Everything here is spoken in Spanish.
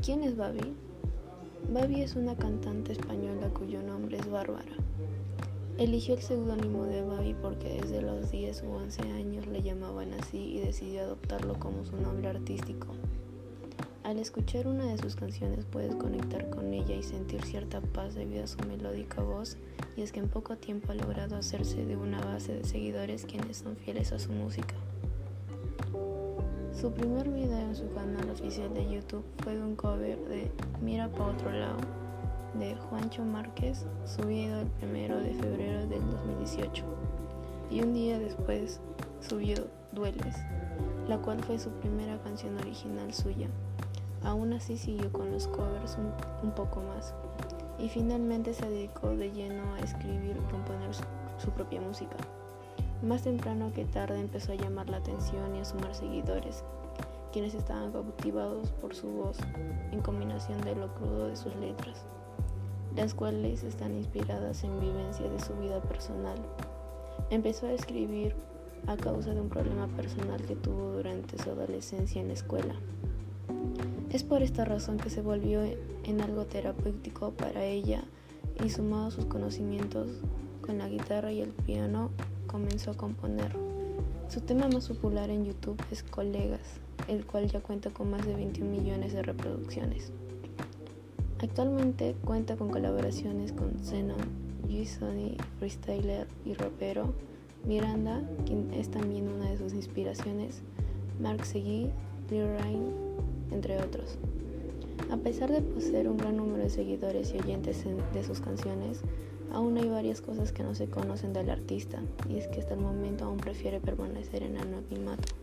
Babi? Babi es una cantante española cuyo nombre es Bárbara. Eligió el seudónimo de Babi porque desde los 10 u 11 años le llamaban así y decidió adoptarlo como su nombre artístico. Al escuchar una de sus canciones puedes conectar con ella y sentir cierta paz debido a su melódica voz y es que en poco tiempo ha logrado hacerse de una base de seguidores quienes son fieles a su música. Su primer video en su canal oficial de YouTube fue un cover de Mira pa' otro lado de Juancho Márquez, subido el primero de febrero del 2018. Y un día después subió Dueles, la cual fue su primera canción original suya. Aún así siguió con los covers un, poco más. Y finalmente se dedicó de lleno a escribir y componer su propia música. Más temprano que tarde empezó a llamar la atención y a sumar seguidores, quienes estaban cautivados por su voz, en combinación de lo crudo de sus letras, las cuales están inspiradas en vivencias de su vida personal. Empezó a escribir a causa de un problema personal que tuvo durante su adolescencia en la escuela. Es por esta razón que se volvió en algo terapéutico para ella y sumado a sus conocimientos con la guitarra y el piano, comenzó a componer. Su tema más popular en YouTube es Colegas, el cual ya cuenta con más de 21 millones de reproducciones. Actualmente cuenta con colaboraciones con Zenon, G-Sony, freestyler y rapero, Miranda, quien es también una de sus inspiraciones, Mark Seguí, Lil Rain, entre otros. A pesar de poseer un gran número de seguidores y oyentes de sus canciones, Aún hay varias cosas que no se conocen del artista, y es que hasta el momento aún prefiere permanecer en anonimato.